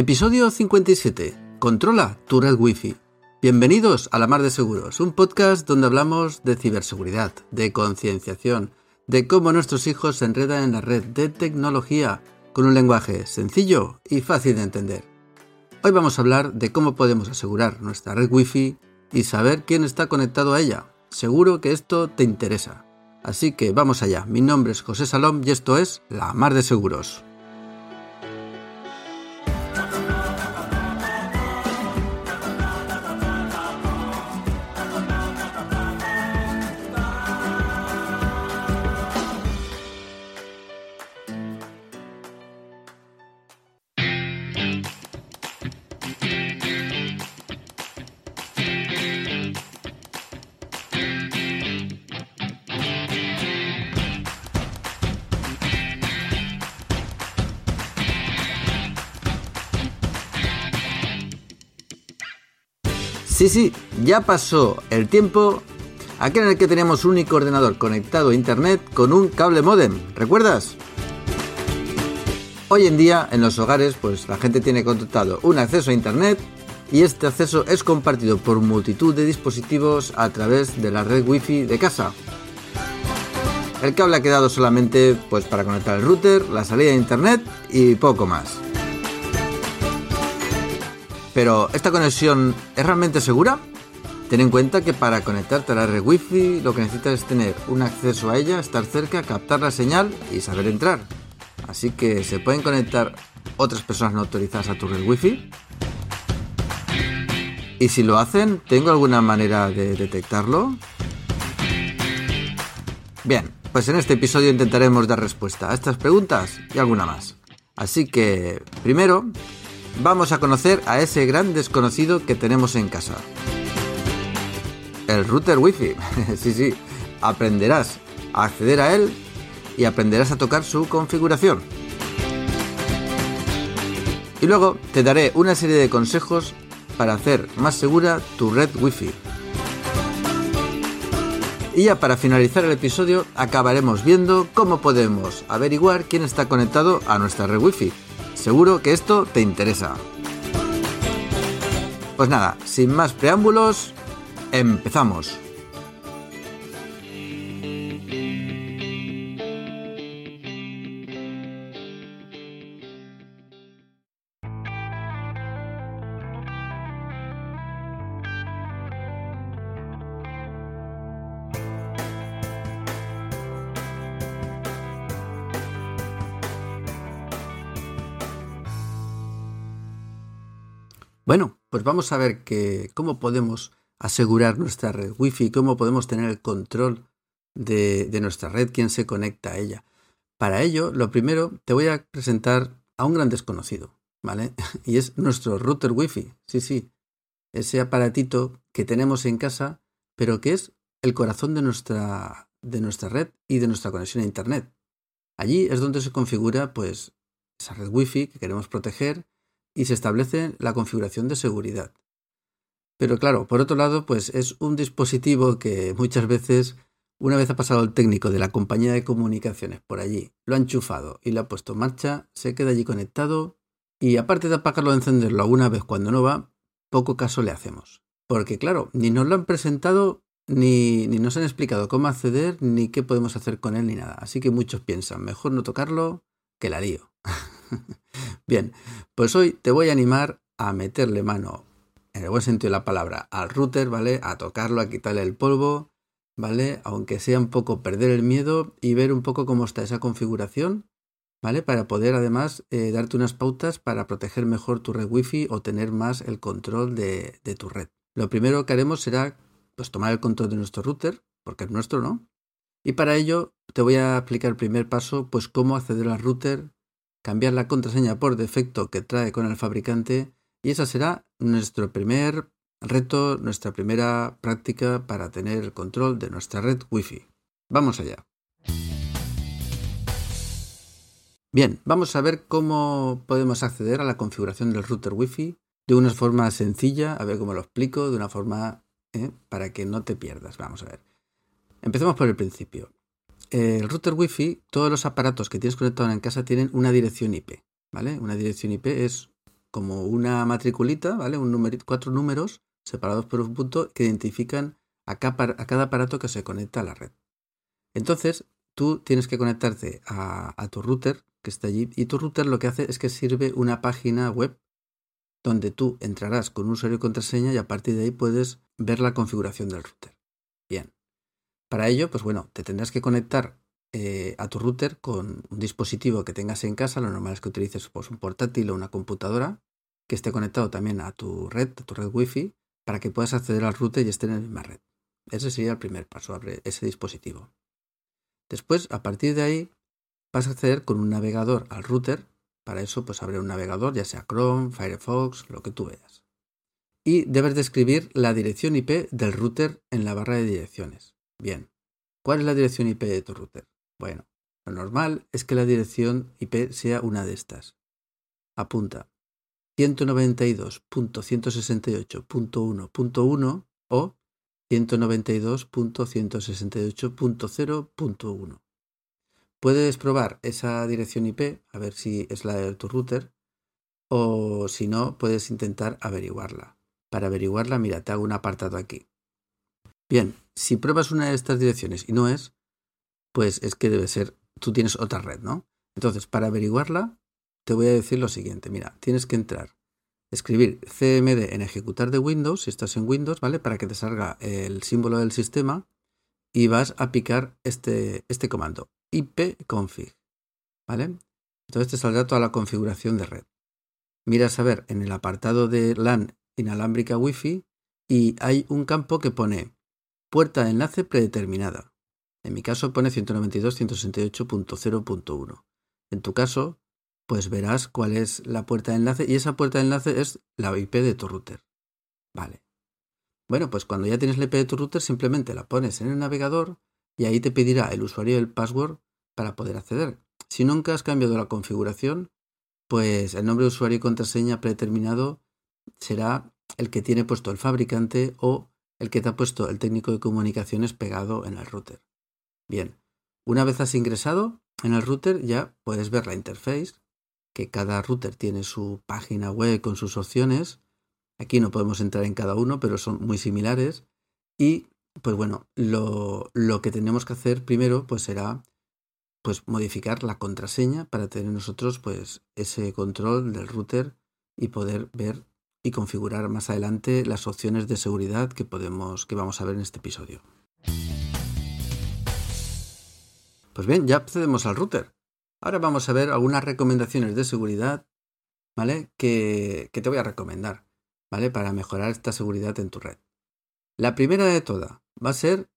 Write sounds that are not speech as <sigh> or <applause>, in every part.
Episodio 57. Controla tu red Wi-Fi. Bienvenidos a La Mar de Seguros, un podcast donde hablamos de ciberseguridad, de concienciación, de cómo nuestros hijos se enredan en la red de tecnología con un lenguaje sencillo y fácil de entender. Hoy vamos a hablar de cómo podemos asegurar nuestra red Wi-Fi y saber quién está conectado a ella. Seguro que esto te interesa. Así que vamos allá. Mi nombre es José Salom y esto es La Mar de Seguros. Sí, sí, ya pasó el tiempo aquel en el que teníamos un único ordenador conectado a internet con un cable modem, ¿recuerdas? Hoy en día en los hogares pues la gente tiene contratado un acceso a internet y este acceso es compartido por multitud de dispositivos a través de la red wifi de casa. El cable ha quedado solamente pues para conectar el router, la salida de internet y poco más. Pero, ¿esta conexión es realmente segura? Ten en cuenta que para conectarte a la red Wi-Fi lo que necesitas es tener un acceso a ella, estar cerca, captar la señal y saber entrar. Así que, ¿se pueden conectar otras personas no autorizadas a tu red Wi-Fi? Y si lo hacen, ¿tengo alguna manera de detectarlo? Bien, pues en este episodio intentaremos dar respuesta a estas preguntas y alguna más. Así que, primero, vamos a conocer a ese gran desconocido que tenemos en casa. El router Wi-Fi. <laughs> sí, sí, aprenderás a acceder a él y aprenderás a tocar su configuración. Y luego te daré una serie de consejos para hacer más segura tu red Wi-Fi. Y ya para finalizar el episodio acabaremos viendo cómo podemos averiguar quién está conectado a nuestra red Wi-Fi Seguro que esto te interesa. Pues nada, sin más preámbulos, empezamos. Bueno, pues vamos a ver que, cómo podemos asegurar nuestra red Wi-Fi, cómo podemos tener el control de, de nuestra red, quién se conecta a ella. Para ello, lo primero, te voy a presentar a un gran desconocido, ¿vale? <laughs> Y es nuestro router Wi-Fi. Sí, sí. Ese aparatito que tenemos en casa, pero que es el corazón de nuestra, de nuestra red y de nuestra conexión a Internet. Allí es donde se configura, pues, esa red Wi-Fi que queremos proteger y se establece la configuración de seguridad. Pero claro, por otro lado, pues es un dispositivo que muchas veces, una vez ha pasado el técnico de la compañía de comunicaciones por allí, lo ha enchufado y lo ha puesto en marcha, se queda allí conectado y aparte de apagarlo o encenderlo alguna vez cuando no va, poco caso le hacemos. Porque claro, ni nos lo han presentado, ni, ni nos han explicado cómo acceder, ni qué podemos hacer con él, ni nada. Así que muchos piensan, mejor no tocarlo que la lío. <laughs> <laughs> Bien, pues hoy te voy a animar a meterle mano, en el buen sentido de la palabra, al router, ¿vale? A tocarlo, a quitarle el polvo, ¿vale? Aunque sea un poco perder el miedo y ver un poco cómo está esa configuración, ¿vale? Para poder además eh, darte unas pautas para proteger mejor tu red wifi o tener más el control de, de tu red. Lo primero que haremos será pues, tomar el control de nuestro router, porque es nuestro, ¿no? Y para ello te voy a explicar el primer paso, pues cómo acceder al router cambiar la contraseña por defecto que trae con el fabricante y esa será nuestro primer reto, nuestra primera práctica para tener el control de nuestra red Wi-Fi. Vamos allá. Bien, vamos a ver cómo podemos acceder a la configuración del router Wi-Fi de una forma sencilla, a ver cómo lo explico, de una forma ¿eh? para que no te pierdas. Vamos a ver. Empecemos por el principio el router Wi-Fi, todos los aparatos que tienes conectados en casa tienen una dirección IP, ¿vale? Una dirección IP es como una matriculita, ¿vale? Un número, cuatro números separados por un punto que identifican a cada aparato que se conecta a la red. Entonces, tú tienes que conectarte a, tu router que está allí y tu router lo que hace es que sirve una página web donde tú entrarás con un usuario y contraseña y a partir de ahí puedes ver la configuración del router. Bien. Para ello, pues bueno, te tendrás que conectar eh, a tu router con un dispositivo que tengas en casa. Lo normal es que utilices pues, un portátil o una computadora que esté conectado también a tu red, a tu red Wi-Fi, para que puedas acceder al router y esté en la misma red. Ese sería el primer paso, abre ese dispositivo. Después, a partir de ahí, vas a acceder con un navegador al router. Para eso, pues abre un navegador, ya sea Chrome, Firefox, lo que tú veas. Y debes de escribir la dirección IP del router en la barra de direcciones. Bien, ¿cuál es la dirección IP de tu router? Bueno, lo normal es que la dirección IP sea una de estas. Apunta 192.168.1.1 o 192.168.0.1. Puedes probar esa dirección IP a ver si es la de tu router o si no, puedes intentar averiguarla. Para averiguarla, mira, te hago un apartado aquí. Bien, si pruebas una de estas direcciones y no es, pues es que debe ser, tú tienes otra red, ¿no? Entonces, para averiguarla, te voy a decir lo siguiente, mira, tienes que entrar escribir cmd en ejecutar de Windows, si estás en Windows, ¿vale? Para que te salga el símbolo del sistema y vas a picar este, este comando, ipconfig, ¿vale? Entonces te saldrá toda la configuración de red. Miras a ver en el apartado de LAN inalámbrica Wi-Fi y hay un campo que pone puerta de enlace predeterminada. En mi caso pone 192.168.0.1. En tu caso pues verás cuál es la puerta de enlace y esa puerta de enlace es la IP de tu router. Vale. Bueno, pues cuando ya tienes la IP de tu router simplemente la pones en el navegador y ahí te pedirá el usuario y el password para poder acceder. Si nunca has cambiado la configuración, pues el nombre de usuario y contraseña predeterminado será el que tiene puesto el fabricante o el que te ha puesto el técnico de comunicaciones pegado en el router. Bien, una vez has ingresado en el router ya puedes ver la interface que cada router tiene su página web con sus opciones. Aquí no podemos entrar en cada uno, pero son muy similares. Y pues bueno, lo, lo que tenemos que hacer primero pues será pues modificar la contraseña para tener nosotros pues ese control del router y poder ver y configurar más adelante las opciones de seguridad que podemos que vamos a ver en este episodio. Pues bien, ya accedemos al router. Ahora vamos a ver algunas recomendaciones de seguridad, ¿vale? Que, te voy a recomendar, ¿vale? Para mejorar esta seguridad en tu red. La primera de todas va a ser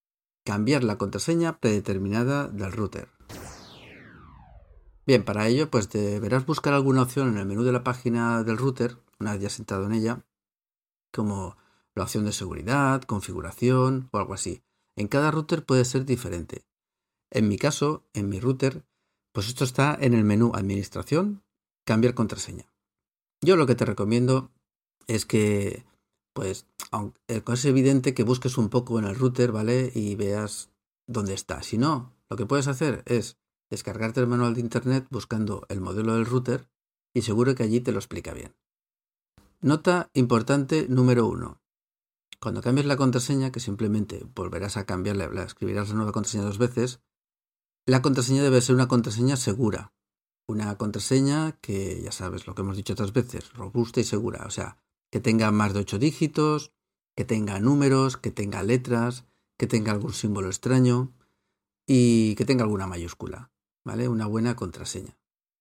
cambiar la contraseña predeterminada del router. Bien, para ello, pues deberás buscar alguna opción en el menú de la página del router, una vez ya sentado en ella, como la opción de seguridad, configuración o algo así. En cada router puede ser diferente. En mi caso, en mi router, pues esto está en el menú Administración, cambiar contraseña. Yo lo que te recomiendo es que, pues, aunque es evidente que busques un poco en el router, ¿vale? Y veas dónde está. Si no, lo que puedes hacer es descargarte el manual de internet buscando el modelo del router y seguro que allí te lo explica bien. Nota importante número uno. Cuando cambies la contraseña, que simplemente volverás a cambiarla, escribirás la nueva contraseña dos veces, la contraseña debe ser una contraseña segura. Una contraseña que, ya sabes lo que hemos dicho otras veces, robusta y segura. O sea, que tenga más de ocho dígitos, que tenga números, que tenga letras, que tenga algún símbolo extraño y que tenga alguna mayúscula. ¿Vale? Una buena contraseña.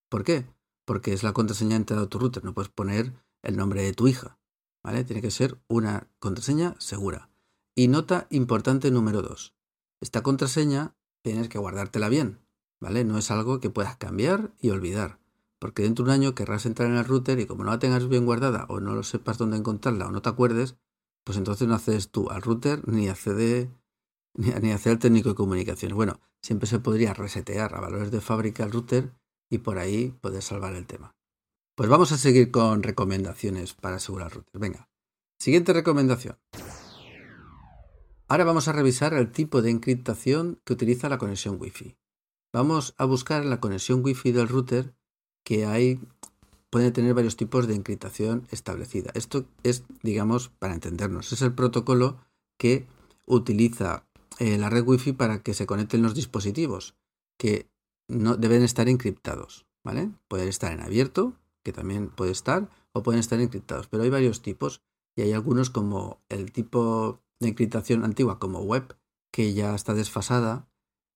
¿Por qué? Porque es la contraseña entrada a tu router. No puedes poner el nombre de tu hija. ¿Vale? Tiene que ser una contraseña segura. Y nota importante número dos. Esta contraseña tienes que guardártela bien, ¿vale? No es algo que puedas cambiar y olvidar, porque dentro de un año querrás entrar en el router y como no la tengas bien guardada o no lo sepas dónde encontrarla o no te acuerdes, pues entonces no accedes tú al router ni accede ni, ni accede al técnico de comunicaciones. Bueno, siempre se podría resetear a valores de fábrica el router y por ahí puedes salvar el tema. Pues vamos a seguir con recomendaciones para asegurar el router. Venga, siguiente recomendación. Ahora vamos a revisar el tipo de encriptación que utiliza la conexión Wi-Fi. Vamos a buscar la conexión Wi-Fi del router que hay puede tener varios tipos de encriptación establecida. Esto es, digamos, para entendernos, es el protocolo que utiliza eh, la red Wi-Fi para que se conecten los dispositivos, que no deben estar encriptados, ¿vale? Pueden estar en abierto, que también puede estar, o pueden estar encriptados, pero hay varios tipos y hay algunos como el tipo de encriptación antigua como web, que ya está desfasada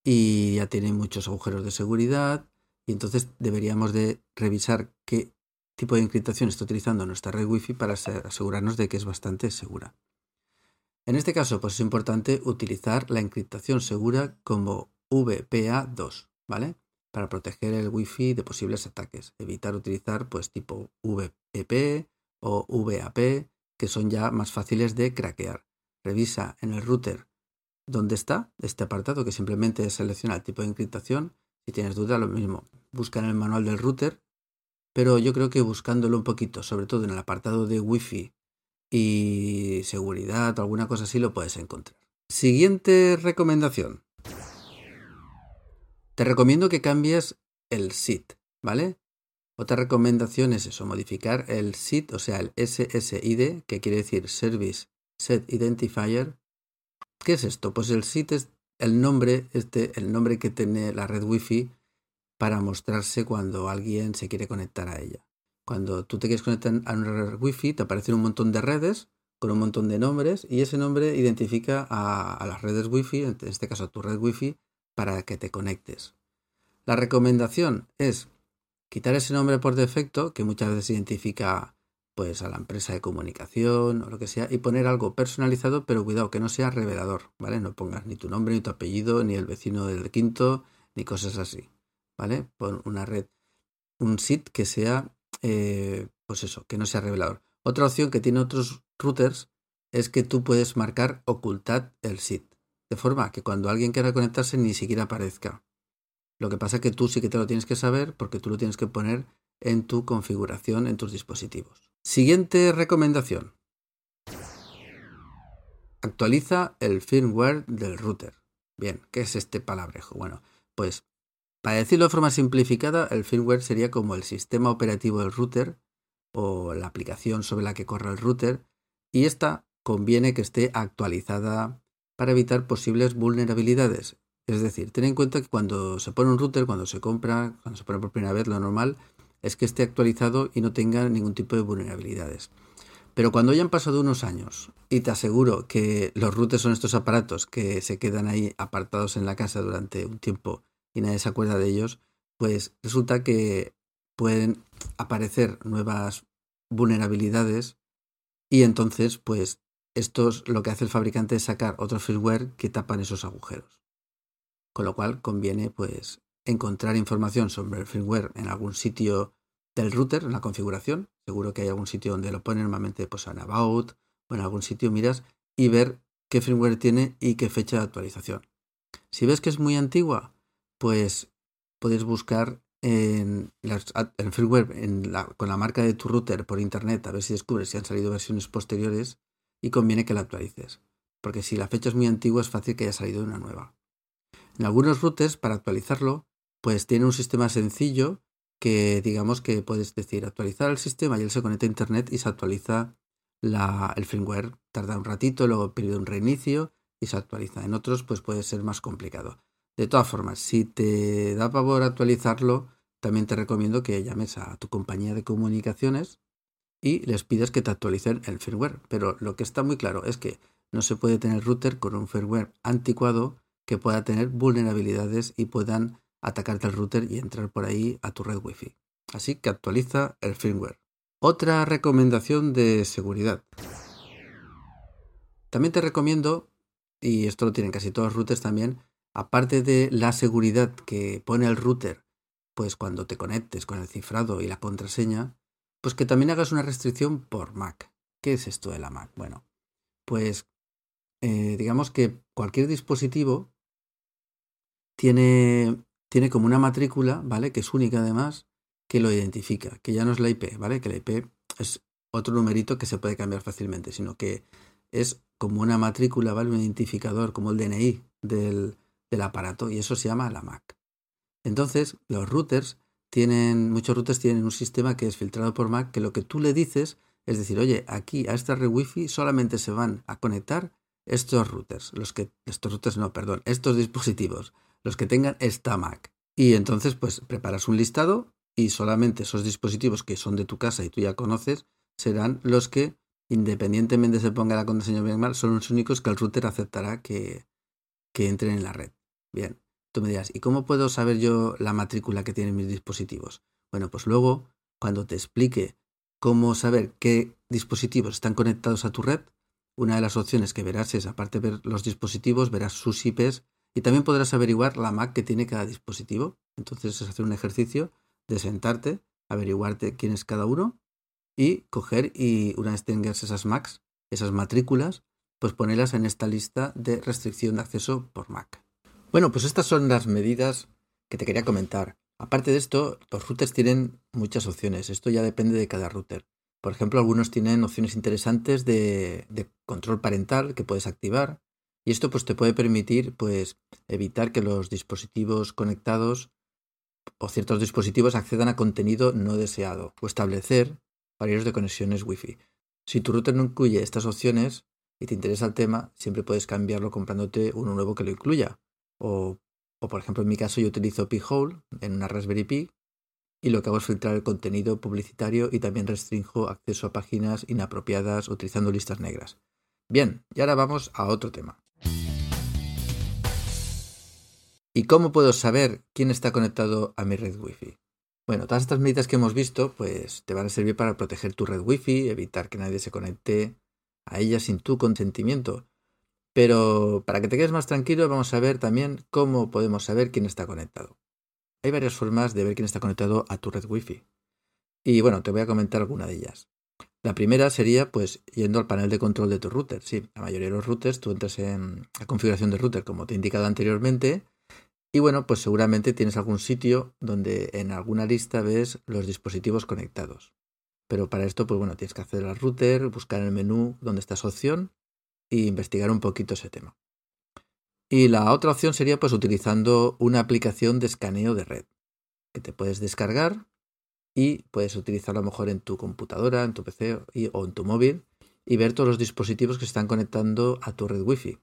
y ya tiene muchos agujeros de seguridad y entonces deberíamos de revisar qué tipo de encriptación está utilizando nuestra red Wi-Fi para asegurarnos de que es bastante segura. En este caso, pues es importante utilizar la encriptación segura como VPA2, ¿vale? Para proteger el Wi-Fi de posibles ataques. Evitar utilizar pues tipo VPP o VAP, que son ya más fáciles de craquear. Revisa en el router dónde está este apartado, que simplemente selecciona el tipo de encriptación. Si tienes duda, lo mismo. Busca en el manual del router, pero yo creo que buscándolo un poquito, sobre todo en el apartado de Wi-Fi y seguridad o alguna cosa así lo puedes encontrar. Siguiente recomendación. Te recomiendo que cambies el SID, ¿vale? Otra recomendación es eso, modificar el SID, o sea, el SSID, que quiere decir Service Set Identifier. ¿Qué es esto? Pues el SID es el nombre, este, el nombre que tiene la red Wi-Fi para mostrarse cuando alguien se quiere conectar a ella. Cuando tú te quieres conectar a una red Wi-Fi, te aparecen un montón de redes con un montón de nombres y ese nombre identifica a, las redes Wi-Fi, en este caso a tu red Wi-Fi, para que te conectes. La recomendación es quitar ese nombre por defecto, que muchas veces identifica pues a la empresa de comunicación o lo que sea, y poner algo personalizado, pero cuidado, que no sea revelador, ¿vale? No pongas ni tu nombre, ni tu apellido, ni el vecino del quinto, ni cosas así, ¿vale? Pon una red, un SIT que sea eh, pues eso, que no sea revelador. Otra opción que tiene otros routers es que tú puedes marcar ocultar el SID, de forma que cuando alguien quiera conectarse ni siquiera aparezca. Lo que pasa es que tú sí que te lo tienes que saber porque tú lo tienes que poner en tu configuración en tus dispositivos. Siguiente recomendación. Actualiza el firmware del router. Bien, ¿qué es este palabrejo? Bueno, pues para decirlo de forma simplificada, el firmware sería como el sistema operativo del router o la aplicación sobre la que corre el router y esta conviene que esté actualizada para evitar posibles vulnerabilidades. Es decir, ten en cuenta que cuando se pone un router, cuando se compra, cuando se pone por primera vez, lo normal es que esté actualizado y no tenga ningún tipo de vulnerabilidades. Pero cuando hayan pasado unos años, y te aseguro que los routers son estos aparatos que se quedan ahí apartados en la casa durante un tiempo y nadie se acuerda de ellos, pues resulta que pueden aparecer nuevas vulnerabilidades y entonces pues esto es lo que hace el fabricante es sacar otro firmware que tapan esos agujeros. Con lo cual conviene pues encontrar información sobre el firmware en algún sitio del router, en la configuración. Seguro que hay algún sitio donde lo ponen normalmente pues en About o en algún sitio miras y ver qué firmware tiene y qué fecha de actualización. Si ves que es muy antigua, pues puedes buscar en, el firmware con la marca de tu router por internet a ver si descubres si han salido versiones posteriores y conviene que la actualices. Porque si la fecha es muy antigua es fácil que haya salido una nueva. En algunos routers, para actualizarlo, pues tiene un sistema sencillo que digamos que puedes decir actualizar el sistema y él se conecta a internet y se actualiza el firmware. Tarda un ratito, luego pide un reinicio y se actualiza. En otros pues puede ser más complicado. De todas formas, si te da pavor actualizarlo, también te recomiendo que llames a tu compañía de comunicaciones y les pidas que te actualicen el firmware. Pero lo que está muy claro es que no se puede tener router con un firmware anticuado que pueda tener vulnerabilidades y puedan atacarte el router y entrar por ahí a tu red Wi-Fi. Así que actualiza el firmware. Otra recomendación de seguridad. También te recomiendo, y esto lo tienen casi todos los routers también, aparte de la seguridad que pone el router, pues cuando te conectes con el cifrado y la contraseña, pues que también hagas una restricción por MAC. ¿Qué es esto de la MAC? Bueno, pues eh, digamos que cualquier dispositivo tiene, tiene como una matrícula, ¿vale? Que es única además, que lo identifica, que ya no es la IP, ¿vale? Que la IP es otro numerito que se puede cambiar fácilmente, sino que es como una matrícula, ¿vale? Un identificador, como el DNI del, del aparato y eso se llama la MAC. Entonces, los routers tienen, muchos routers tienen un sistema que es filtrado por MAC, que lo que tú le dices es decir, oye, aquí a esta red Wi-Fi solamente se van a conectar estos routers, los que, estos routers no, perdón, estos dispositivos, los que tengan esta Mac. Y entonces, pues preparas un listado y solamente esos dispositivos que son de tu casa y tú ya conoces serán los que, independientemente se ponga la contraseña bien mal, son los únicos que el router aceptará que, que entren en la red. Bien, tú me dirás, ¿y cómo puedo saber yo la matrícula que tienen mis dispositivos? Bueno, pues luego, cuando te explique cómo saber qué dispositivos están conectados a tu red, una de las opciones que verás es, aparte de ver los dispositivos, verás sus IPs y también podrás averiguar la MAC que tiene cada dispositivo. Entonces es hacer un ejercicio de sentarte, averiguarte quién es cada uno y coger y una vez tengas esas MACs, esas matrículas, pues ponerlas en esta lista de restricción de acceso por MAC. Bueno, pues estas son las medidas que te quería comentar. Aparte de esto, los routers tienen muchas opciones. Esto ya depende de cada router. Por ejemplo, algunos tienen opciones interesantes de, control parental que puedes activar. Y esto pues, te puede permitir pues, evitar que los dispositivos conectados o ciertos dispositivos accedan a contenido no deseado o establecer horarios de conexiones Wi-Fi. Si tu router no incluye estas opciones y te interesa el tema, siempre puedes cambiarlo comprándote uno nuevo que lo incluya. O o por ejemplo, en mi caso yo utilizo P-Hole en una Raspberry Pi y lo que hago es filtrar el contenido publicitario y también restringo acceso a páginas inapropiadas utilizando listas negras. Bien, y ahora vamos a otro tema. ¿Y cómo puedo saber quién está conectado a mi red Wi-Fi? Bueno, todas estas medidas que hemos visto, pues te van a servir para proteger tu red Wi-Fi, evitar que nadie se conecte a ella sin tu consentimiento. Pero para que te quedes más tranquilo, vamos a ver también cómo podemos saber quién está conectado. Hay varias formas de ver quién está conectado a tu red Wi-Fi. Y bueno, te voy a comentar alguna de ellas. La primera sería pues yendo al panel de control de tu router. Sí, la mayoría de los routers tú entras en la configuración de router como te he indicado anteriormente y bueno, pues seguramente tienes algún sitio donde en alguna lista ves los dispositivos conectados. Pero para esto pues bueno, tienes que acceder al router, buscar en el menú donde está esa opción e investigar un poquito ese tema. Y la otra opción sería pues utilizando una aplicación de escaneo de red que te puedes descargar y puedes utilizarlo a lo mejor en tu computadora, en tu PC o en tu móvil y ver todos los dispositivos que se están conectando a tu red Wi-Fi.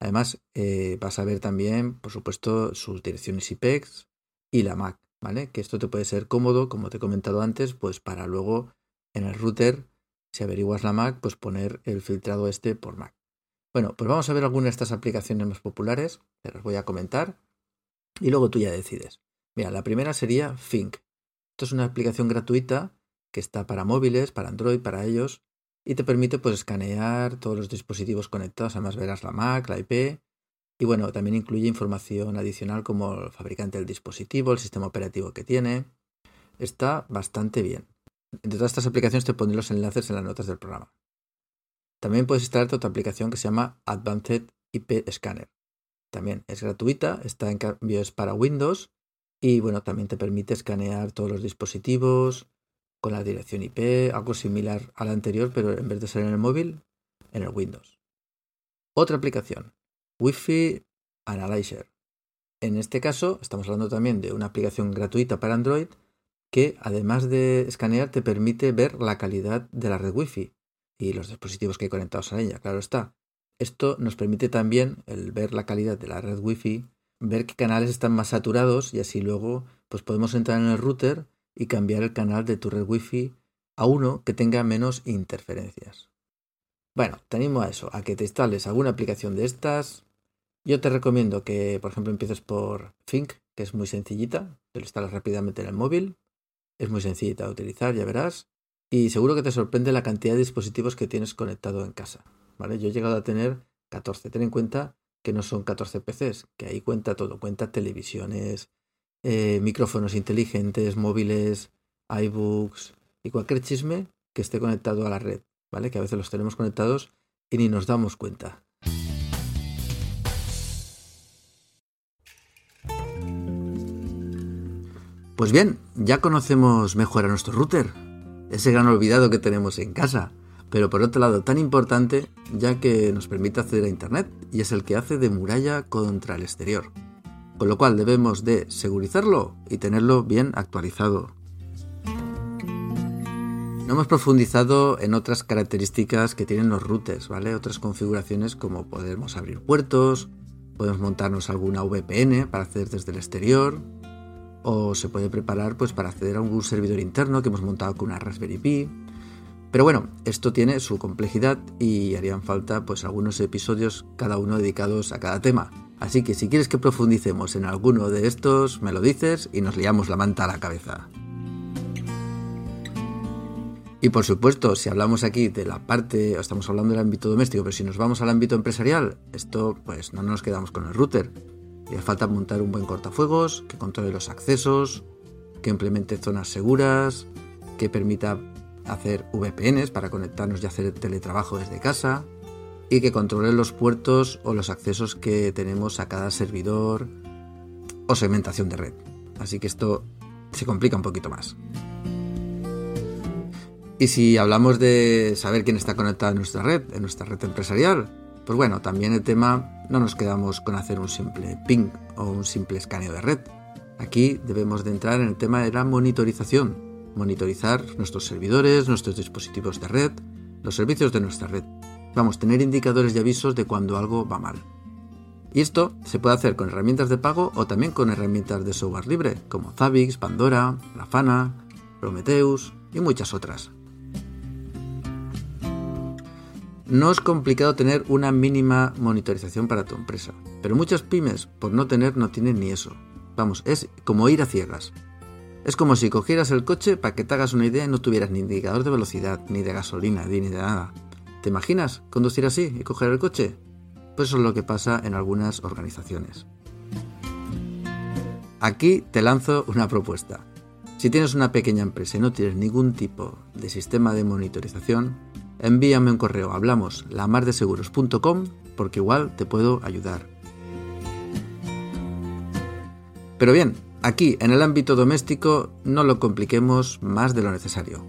Además, eh, vas a ver también, por supuesto, sus direcciones IPEX y la MAC, ¿vale? Que esto te puede ser cómodo, como te he comentado antes, pues para luego en el router si averiguas la Mac, pues poner el filtrado este por Mac. Bueno, pues vamos a ver algunas de estas aplicaciones más populares, te las voy a comentar y luego tú ya decides. Mira, la primera sería Think. Esto es una aplicación gratuita que está para móviles, para Android, para ellos, y te permite pues escanear todos los dispositivos conectados, además verás la Mac, la IP, y bueno, también incluye información adicional como el fabricante del dispositivo, el sistema operativo que tiene. Está bastante bien. Entre todas estas aplicaciones te pondré los enlaces en las notas del programa. También puedes instalarte otra aplicación que se llama Advanced IP Scanner. También es gratuita, está en cambio es para Windows y bueno, también te permite escanear todos los dispositivos con la dirección IP, algo similar a la anterior, pero en vez de ser en el móvil, en el Windows. Otra aplicación, Wi-Fi Analyzer. En este caso, estamos hablando también de una aplicación gratuita para Android que además de escanear te permite ver la calidad de la red Wi-Fi y los dispositivos que hay conectados a ella, claro está. Esto nos permite también el ver la calidad de la red Wi-Fi, ver qué canales están más saturados y así luego pues podemos entrar en el router y cambiar el canal de tu red Wi-Fi a uno que tenga menos interferencias. Bueno, te animo a eso, a que te instales alguna aplicación de estas. Yo te recomiendo que, por ejemplo, empieces por Think, que es muy sencillita, te lo instalas rápidamente en el móvil, es muy sencilla de utilizar, ya verás. Y seguro que te sorprende la cantidad de dispositivos que tienes conectado en casa. ¿vale? Yo he llegado a tener 14. Ten en cuenta que no son 14 PCs, que ahí cuenta todo. Cuenta televisiones, eh, micrófonos inteligentes, móviles, iBooks y cualquier chisme que esté conectado a la red. ¿Vale? Que a veces los tenemos conectados y ni nos damos cuenta. Pues bien, ya conocemos mejor a nuestro router, ese gran olvidado que tenemos en casa, pero por otro lado tan importante ya que nos permite acceder a Internet y es el que hace de muralla contra el exterior. con lo cual debemos de segurizarlo y tenerlo bien actualizado. No hemos profundizado en otras características que tienen los routers, ¿vale? Otras configuraciones como podemos abrir puertos, podemos montarnos alguna VPN para acceder desde el exterior, o se puede preparar pues para acceder a algún servidor interno que hemos montado con una Raspberry Pi. Pero bueno, esto tiene su complejidad y harían falta pues algunos episodios cada uno dedicados a cada tema. Así que si quieres que profundicemos en alguno de estos, me lo dices y nos liamos la manta a la cabeza. Y por supuesto, si hablamos aquí de la parte, estamos hablando del ámbito doméstico, pero si nos vamos al ámbito empresarial, esto pues no nos quedamos con el router. Le falta montar un buen cortafuegos, que controle los accesos, que implemente zonas seguras, que permita hacer VPNs para conectarnos y hacer teletrabajo desde casa, y que controle los puertos o los accesos que tenemos a cada servidor o segmentación de red. Así que esto se complica un poquito más. Y si hablamos de saber quién está conectado en nuestra red, en nuestra red empresarial, pues bueno, también el tema no nos quedamos con hacer un simple ping o un simple escaneo de red. Aquí debemos de entrar en el tema de la monitorización, monitorizar nuestros servidores, nuestros dispositivos de red, los servicios de nuestra red. Vamos, tener indicadores y avisos de cuando algo va mal. Y esto se puede hacer con herramientas de pago o también con herramientas de software libre, como Zabbix, Pandora, Grafana, Prometheus y muchas otras. No es complicado tener una mínima monitorización para tu empresa, pero muchas pymes, por no tener, no tienen ni eso. Vamos, es como ir a ciegas. Es como si cogieras el coche para que te hagas una idea y no tuvieras ni indicador de velocidad, ni de gasolina, ni de nada. ¿Te imaginas conducir así y coger el coche? Pues eso es lo que pasa en algunas organizaciones. Aquí te lanzo una propuesta. Si tienes una pequeña empresa y no tienes ningún tipo de sistema de monitorización, envíame un correo, hablamos lamardeseguros.com porque igual te puedo ayudar. Pero bien, aquí en el ámbito doméstico no lo compliquemos más de lo necesario.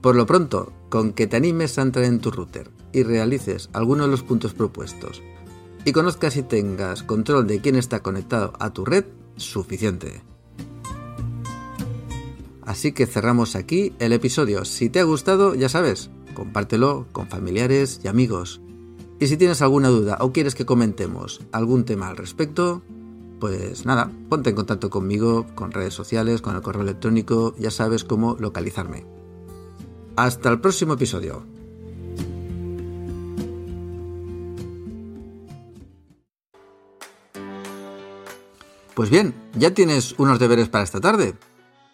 Por lo pronto, con que te animes a entrar en tu router y realices alguno de los puntos propuestos y conozcas y tengas control de quién está conectado a tu red, suficiente. Así que cerramos aquí el episodio. Si te ha gustado, ya sabes, compártelo con familiares y amigos. Y si tienes alguna duda o quieres que comentemos algún tema al respecto, pues nada, ponte en contacto conmigo, con redes sociales, con el correo electrónico, ya sabes cómo localizarme. Hasta el próximo episodio. Pues bien, ya tienes unos deberes para esta tarde.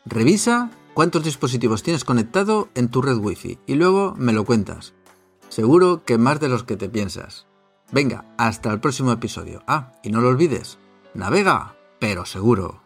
Revisa cuántos dispositivos tienes conectado en tu red wifi y luego me lo cuentas. Seguro que más de los que te piensas. Venga, hasta el próximo episodio. Ah, y no lo olvides, navega, pero seguro.